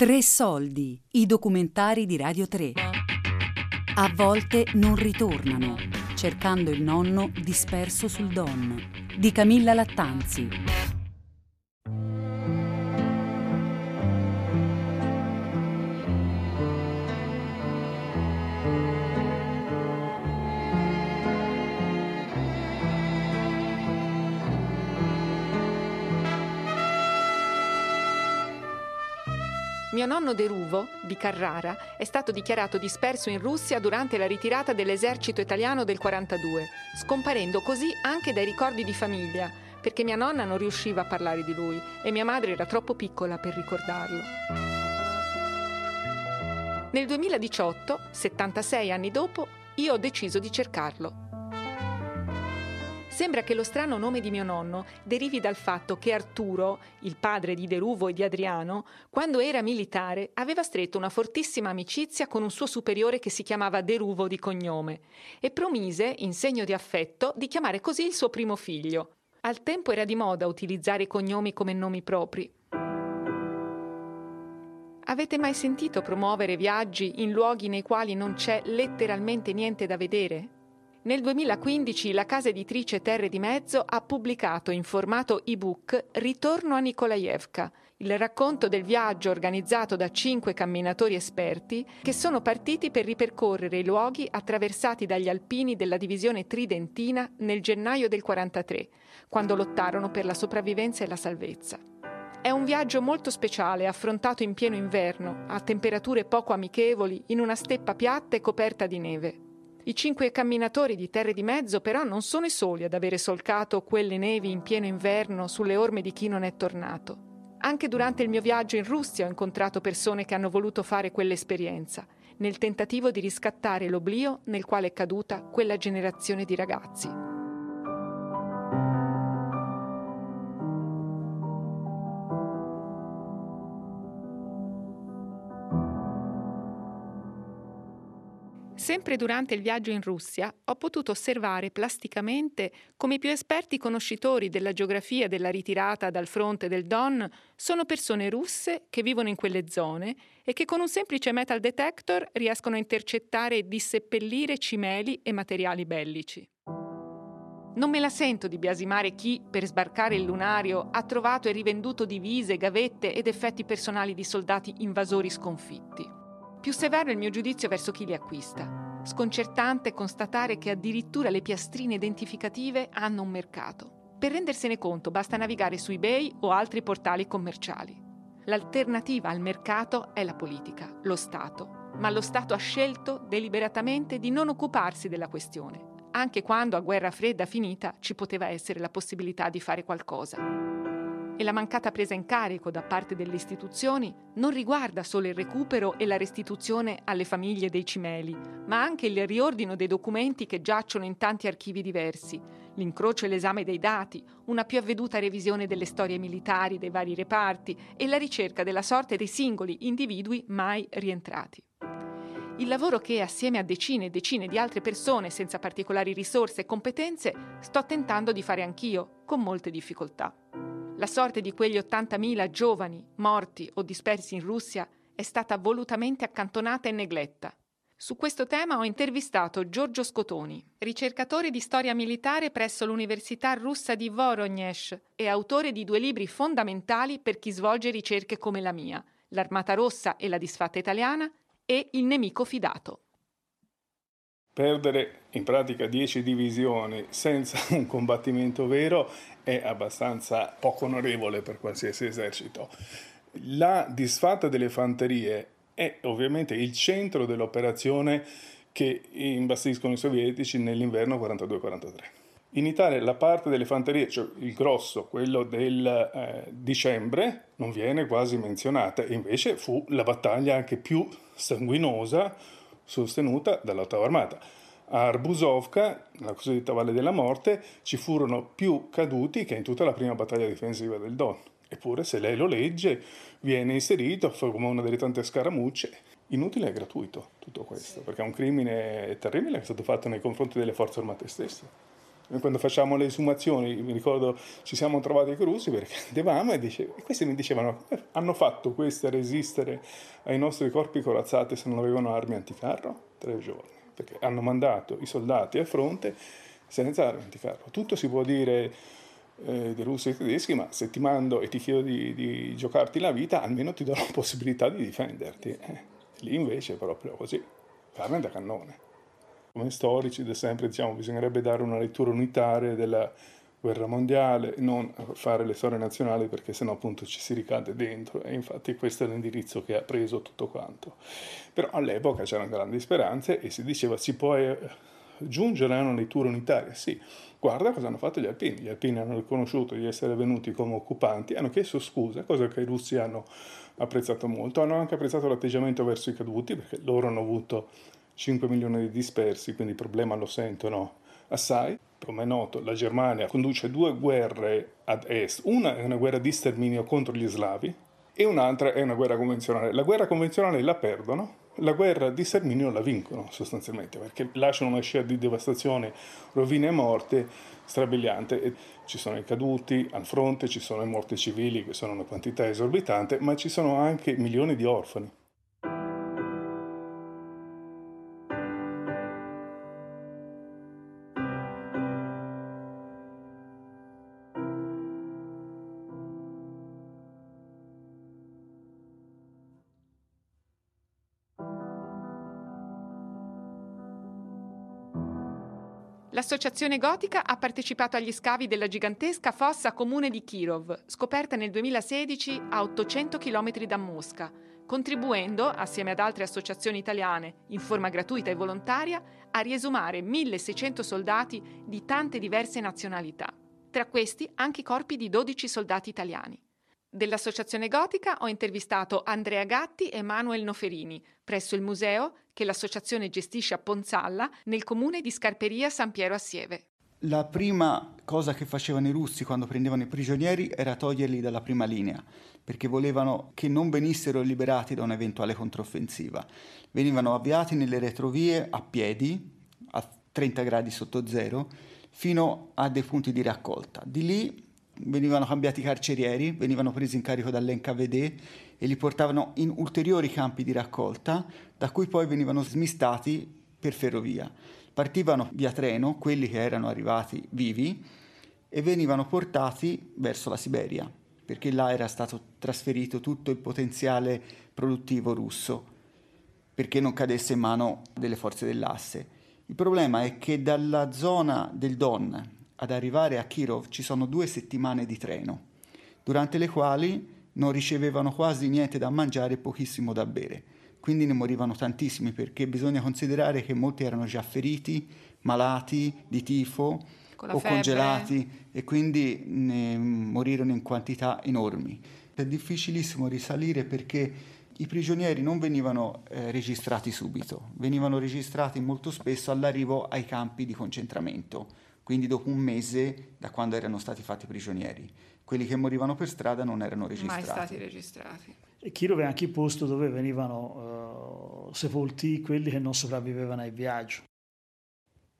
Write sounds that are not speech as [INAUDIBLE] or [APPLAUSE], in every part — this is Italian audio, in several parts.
Tre soldi, i documentari di Radio 3. A volte non ritornano, cercando il nonno disperso sul Don, di Camilla Lattanzi. Mio nonno Deruvo, di Carrara, è stato dichiarato disperso in Russia durante la ritirata dell'esercito italiano del 42, scomparendo così anche dai ricordi di famiglia, perché mia nonna non riusciva a parlare di lui e mia madre era troppo piccola per ricordarlo. Nel 2018, 76 anni dopo, io ho deciso di cercarlo. Sembra che lo strano nome di mio nonno derivi dal fatto che Arturo, il padre di Deruvo e di Adriano, quando era militare aveva stretto una fortissima amicizia con un suo superiore che si chiamava Deruvo di cognome e promise, in segno di affetto, di chiamare così il suo primo figlio. Al tempo era di moda utilizzare i cognomi come nomi propri. Avete mai sentito promuovere viaggi in luoghi nei quali non c'è letteralmente niente da vedere? Nel 2015 la casa editrice Terre di Mezzo ha pubblicato in formato ebook Ritorno a Nikolaevka, il racconto del viaggio organizzato da cinque camminatori esperti che sono partiti per ripercorrere i luoghi attraversati dagli alpini della divisione tridentina nel gennaio del 43, quando lottarono per la sopravvivenza e la salvezza. È un viaggio molto speciale, affrontato in pieno inverno, a temperature poco amichevoli, in una steppa piatta e coperta di neve. I cinque camminatori di Terre di Mezzo però non sono i soli ad avere solcato quelle nevi in pieno inverno sulle orme di chi non è tornato. Anche durante il mio viaggio in Russia ho incontrato persone che hanno voluto fare quell'esperienza, nel tentativo di riscattare l'oblio nel quale è caduta quella generazione di ragazzi. Sempre durante il viaggio in Russia ho potuto osservare plasticamente come i più esperti conoscitori della geografia della ritirata dal fronte del Don sono persone russe che vivono in quelle zone e che con un semplice metal detector riescono a intercettare e disseppellire cimeli e materiali bellici. Non me la sento di biasimare chi, per sbarcare il lunario, ha trovato e rivenduto divise, gavette ed effetti personali di soldati invasori sconfitti. Più severo è il mio giudizio verso chi li acquista. Sconcertante constatare che addirittura le piastrine identificative hanno un mercato. Per rendersene conto basta navigare su eBay o altri portali commerciali. L'alternativa al mercato è la politica, lo Stato. Ma lo Stato ha scelto deliberatamente di non occuparsi della questione, anche quando a guerra fredda finita ci poteva essere la possibilità di fare qualcosa e la mancata presa in carico da parte delle istituzioni non riguarda solo il recupero e la restituzione alle famiglie dei cimeli, ma anche il riordino dei documenti che giacciono in tanti archivi diversi, l'incrocio e l'esame dei dati, una più avveduta revisione delle storie militari dei vari reparti e la ricerca della sorte dei singoli individui mai rientrati. Il lavoro che, assieme a decine e decine di altre persone senza particolari risorse e competenze, sto tentando di fare anch'io, con molte difficoltà. La sorte di quegli 80.000 giovani morti o dispersi in Russia è stata volutamente accantonata e negletta. Su questo tema ho intervistato Giorgio Scotoni, ricercatore di storia militare presso l'Università russa di Voronezh e autore di due libri fondamentali per chi svolge ricerche come la mia, L'Armata Rossa e la disfatta italiana e Il nemico fidato. Perdere in pratica 10 divisioni senza [LAUGHS] un combattimento vero è abbastanza poco onorevole per qualsiasi esercito. La disfatta delle fanterie è ovviamente il centro dell'operazione che imbastiscono i sovietici nell'inverno 42-43. In Italia la parte delle fanterie, cioè il grosso, quello del eh, dicembre, non viene quasi menzionata, invece fu la battaglia anche più sanguinosa sostenuta dall'ottava armata. A Arbusovka, la cosiddetta Valle della Morte, ci furono più caduti che in tutta la prima battaglia difensiva del Don. Eppure, se lei lo legge, viene inserito come una delle tante scaramucce. Inutile e gratuito tutto questo, perché è un crimine terribile che è stato fatto nei confronti delle forze armate stesse. Quando facciamo le esumazioni, mi ricordo ci siamo trovati con russi perché [LAUGHS] andavamo e, dice, e questi mi dicevano hanno fatto queste a resistere ai nostri corpi corazzati se non avevano armi anticarro? Tre giorni, perché hanno mandato i soldati al fronte senza armi anticarro. Tutto si può dire eh, dei russi e tedeschi, ma se ti mando e ti chiedo di, di giocarti la vita, almeno ti do la possibilità di difenderti. Eh. Lì invece è proprio così, carne da cannone. Come storici da sempre diciamo bisognerebbe dare una lettura unitaria della guerra mondiale, non fare le storie nazionali perché sennò appunto ci si ricade dentro. E infatti questo è l'indirizzo che ha preso tutto quanto. Però all'epoca c'erano grandi speranze e si diceva si può eh, giungere a una lettura unitaria, sì, guarda cosa hanno fatto gli alpini, gli alpini hanno riconosciuto di essere venuti come occupanti, hanno chiesto scuse, cosa che i russi hanno apprezzato molto, hanno anche apprezzato l'atteggiamento verso i caduti perché loro hanno avuto 5 milioni di dispersi, quindi il problema lo sentono assai. Come è noto, la Germania conduce due guerre ad est. Una è una guerra di sterminio contro gli slavi e un'altra è una guerra convenzionale. La guerra convenzionale la perdono, la guerra di sterminio la vincono sostanzialmente perché lasciano una scena di devastazione, rovine e morte strabiliante. E ci sono i caduti al fronte, ci sono i morti civili che sono una quantità esorbitante, ma ci sono anche milioni di orfani. L'Associazione Gotica ha partecipato agli scavi della gigantesca fossa comune di Kirov, scoperta nel 2016 a 800 km da Mosca, contribuendo, assieme ad altre associazioni italiane, in forma gratuita e volontaria, a riesumare 1600 soldati di tante diverse nazionalità. Tra questi anche i corpi di 12 soldati italiani. Dell'Associazione Gotica ho intervistato Andrea Gatti e Manuel Noferini presso il museo che l'associazione gestisce a Ponzalla nel comune di Scarperia San Piero Assieve. La prima cosa che facevano i russi quando prendevano i prigionieri era toglierli dalla prima linea, perché volevano che non venissero liberati da un'eventuale controffensiva. Venivano avviati nelle retrovie a piedi, a 30 gradi sotto zero, fino a dei punti di raccolta. Di lì venivano cambiati i carcerieri, venivano presi in carico dall'NKVD e li portavano in ulteriori campi di raccolta, da cui poi venivano smistati per ferrovia. Partivano via treno quelli che erano arrivati vivi e venivano portati verso la Siberia, perché là era stato trasferito tutto il potenziale produttivo russo, perché non cadesse in mano delle forze dell'asse. Il problema è che dalla zona del Don ad arrivare a Kirov ci sono due settimane di treno, durante le quali non ricevevano quasi niente da mangiare e pochissimo da bere. Quindi ne morivano tantissimi perché bisogna considerare che molti erano già feriti, malati di tifo o febbre. congelati e quindi ne morirono in quantità enormi. È difficilissimo risalire perché i prigionieri non venivano eh, registrati subito, venivano registrati molto spesso all'arrivo ai campi di concentramento quindi dopo un mese da quando erano stati fatti prigionieri. Quelli che morivano per strada non erano registrati. Mai stati registrati. E Kirov è anche il posto dove venivano uh, sepolti quelli che non sopravvivevano ai viaggi.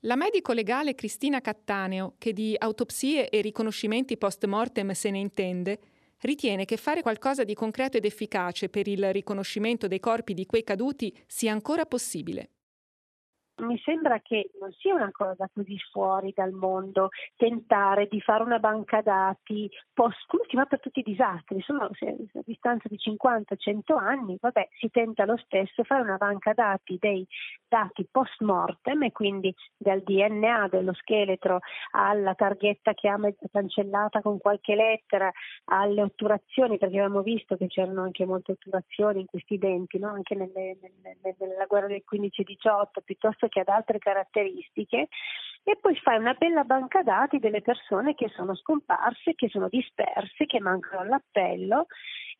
La medico legale Cristina Cattaneo, che di autopsie e riconoscimenti post mortem se ne intende, ritiene che fare qualcosa di concreto ed efficace per il riconoscimento dei corpi di quei caduti sia ancora possibile mi sembra che non sia una cosa così fuori dal mondo tentare di fare una banca dati post, come si fa per tutti i disastri, insomma a distanza di 50-100 anni, vabbè, si tenta lo stesso fare una banca dati dei dati post mortem e quindi dal DNA dello scheletro alla targhetta che cancellata con qualche lettera, alle otturazioni, perché avevamo visto che c'erano anche molte otturazioni in questi denti, no? anche nelle, nelle, nella guerra del 15-18, piuttosto che ad altre caratteristiche e poi fai una bella banca dati delle persone che sono scomparse, che sono disperse, che mancano all'appello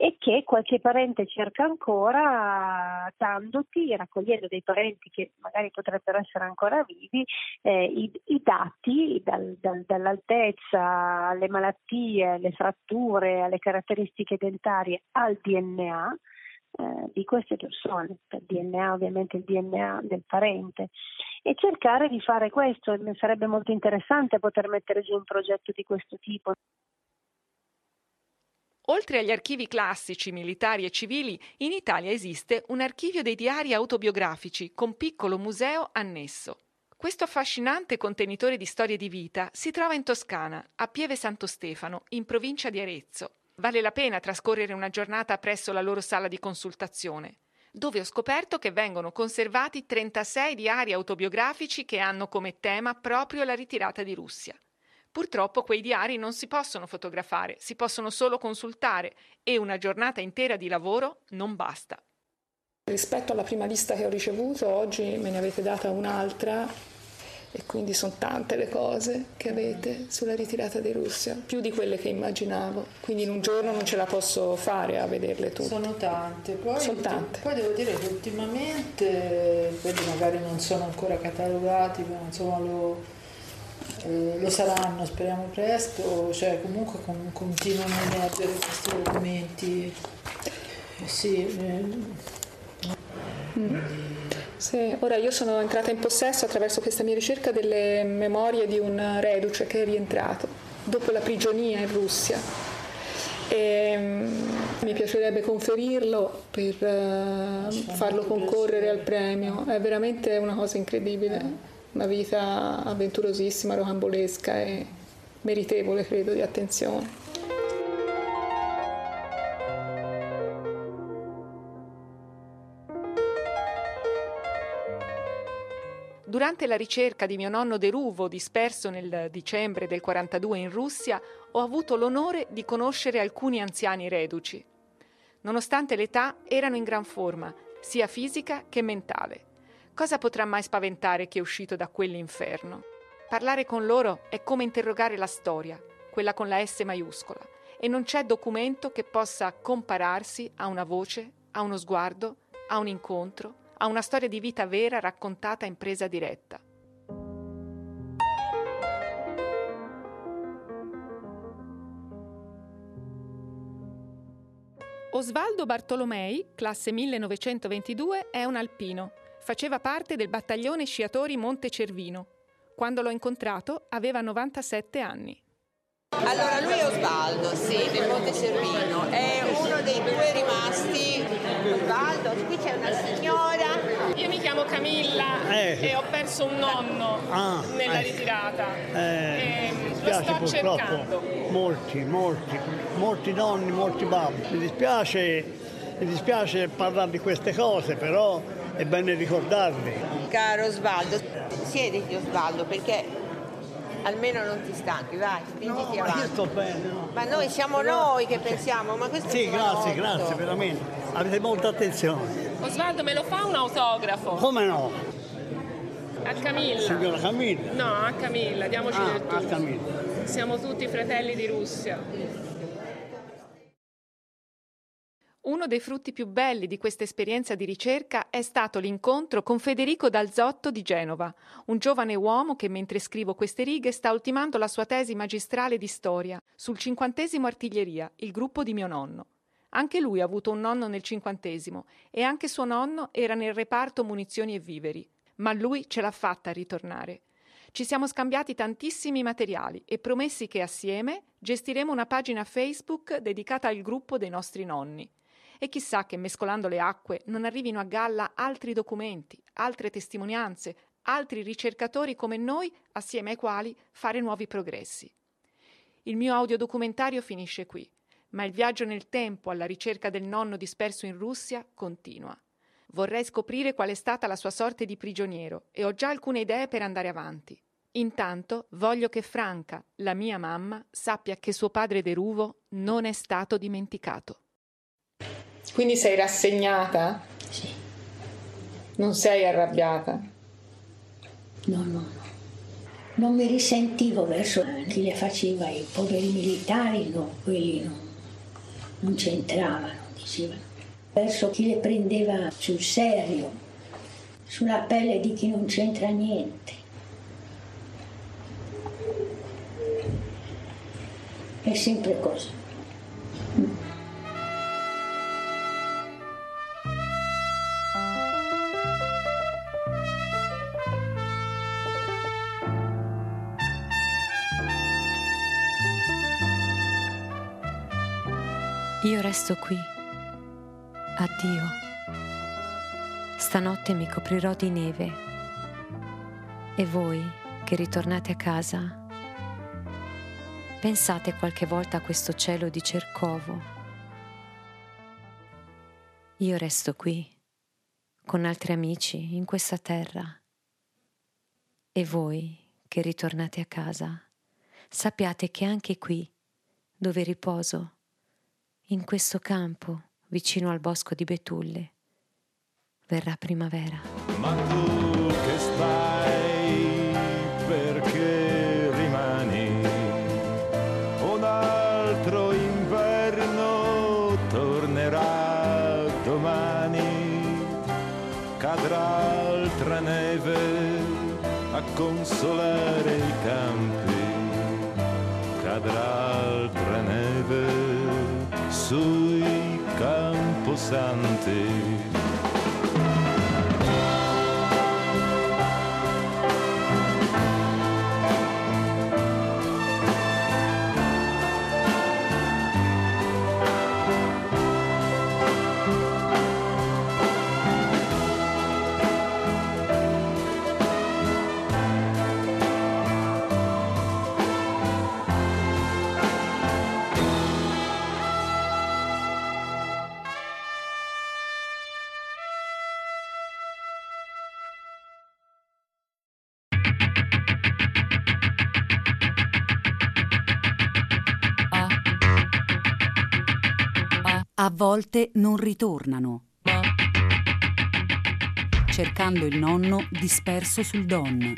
e che qualche parente cerca ancora dandoti, raccogliendo dei parenti che magari potrebbero essere ancora vivi, eh, i, i, dati dal, dal, dall'altezza alle malattie, alle fratture, alle caratteristiche dentarie al DNA eh, di queste persone, per DNA ovviamente il DNA del parente, e cercare di fare questo. Sarebbe molto interessante poter mettere giù un progetto di questo tipo. Oltre agli archivi classici, militari e civili, in Italia esiste un archivio dei diari autobiografici con piccolo museo annesso. Questo affascinante contenitore di storie di vita si trova in Toscana, a Pieve Santo Stefano, in provincia di Arezzo. Vale la pena trascorrere una giornata presso la loro sala di consultazione, dove ho scoperto che vengono conservati 36 diari autobiografici che hanno come tema proprio la ritirata di Russia. Purtroppo quei diari non si possono fotografare, si possono solo consultare e una giornata intera di lavoro non basta. Rispetto alla prima lista che ho ricevuto, oggi me ne avete data un'altra e quindi sono tante le cose che avete sulla ritirata di Russia, più di quelle che immaginavo. Quindi in un giorno non ce la posso fare a vederle tutte. Sono tante. Poi, sono tante. poi devo dire che ultimamente, quelli magari non sono ancora catalogati, ma insomma lo eh, lo saranno, speriamo presto, cioè comunque con, continuano a emergere questi documenti. Eh, sì, eh. mm. sì, ora io sono entrata in possesso attraverso questa mia ricerca delle memorie di un reduce che è rientrato dopo la prigionia in Russia. E, um, mi piacerebbe conferirlo per uh, farlo concorrere al premio, è veramente una cosa incredibile una vita avventurosissima, rocambolesca e meritevole, credo, di attenzione. Durante la ricerca di mio nonno Deruvo, disperso nel dicembre del 42 in Russia, ho avuto l'onore di conoscere alcuni anziani reduci. Nonostante l'età, erano in gran forma, sia fisica che mentale. Cosa potrà mai spaventare chi è uscito da quell'inferno? Parlare con loro è come interrogare la storia, quella con la S maiuscola, e non c'è documento che possa compararsi a una voce, a uno sguardo, a un incontro, a una storia di vita vera raccontata in presa diretta. Osvaldo Bartolomei, classe 1922, è un alpino Faceva parte del battaglione sciatori Monte Cervino. Quando l'ho incontrato aveva 97 anni. Allora lui è Osvaldo, sì, del Monte Cervino, è uno dei due rimasti. Osvaldo, qui c'è una signora. Io mi chiamo Camilla eh. e ho perso un nonno ah, nella eh. ritirata. Eh, lo sto purtroppo. cercando. Molti, molti, molti nonni, molti babbi. Mi dispiace, mi dispiace parlare di queste cose, però è bene ricordarli. Caro Osvaldo, siediti Osvaldo perché almeno non ti stanchi, vai, spingiti no, avanti. Ma io sto bene. No. Ma noi siamo Però... noi che pensiamo, ma questo Sì, è grazie, grazie, veramente. Avete molta attenzione. Osvaldo, me lo fa un autografo? Come no? A Camilla. Signora Camilla? No, a Camilla, diamoci ah, del tu. A Camilla. Siamo tutti fratelli di Russia. Uno dei frutti più belli di questa esperienza di ricerca è stato l'incontro con Federico Dalzotto di Genova, un giovane uomo che mentre scrivo queste righe sta ultimando la sua tesi magistrale di storia sul cinquantesimo artiglieria, il gruppo di mio nonno. Anche lui ha avuto un nonno nel cinquantesimo e anche suo nonno era nel reparto munizioni e viveri, ma lui ce l'ha fatta a ritornare. Ci siamo scambiati tantissimi materiali e promessi che assieme gestiremo una pagina Facebook dedicata al gruppo dei nostri nonni. E chissà che mescolando le acque non arrivino a galla altri documenti, altre testimonianze, altri ricercatori come noi, assieme ai quali fare nuovi progressi. Il mio audiodocumentario finisce qui, ma il viaggio nel tempo alla ricerca del nonno disperso in Russia continua. Vorrei scoprire qual è stata la sua sorte di prigioniero e ho già alcune idee per andare avanti. Intanto voglio che Franca, la mia mamma, sappia che suo padre Deruvo non è stato dimenticato. Quindi sei rassegnata? Sì. Non sei arrabbiata? No, no, no. Non mi risentivo verso chi le faceva, i poveri militari, no, quelli no, non c'entravano, dicevano. Verso chi le prendeva sul serio, sulla pelle di chi non c'entra niente. È sempre così. Resto qui. Addio. Stanotte mi coprirò di neve. E voi, che ritornate a casa, pensate qualche volta a questo cielo di Cercovo. Io resto qui, con altri amici, in questa terra. E voi, che ritornate a casa, sappiate che anche qui, dove riposo, in questo campo, vicino al bosco di Betulle, verrà primavera. Ma tu che stai, perché rimani? Un altro inverno tornerà domani, cadrà altra neve a consolare i campi, soy camposante. A volte non ritornano. Cercando il nonno disperso sul Don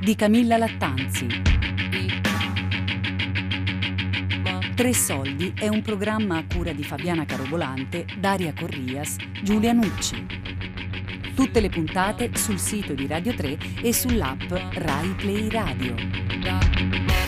di Camilla Lattanzi. Tre soldi è un programma a cura di Fabiana Carobolante, Daria Corrias, Giulia Nucci. Tutte le puntate sul sito di Radio 3 e sull'app Rai Play Radio.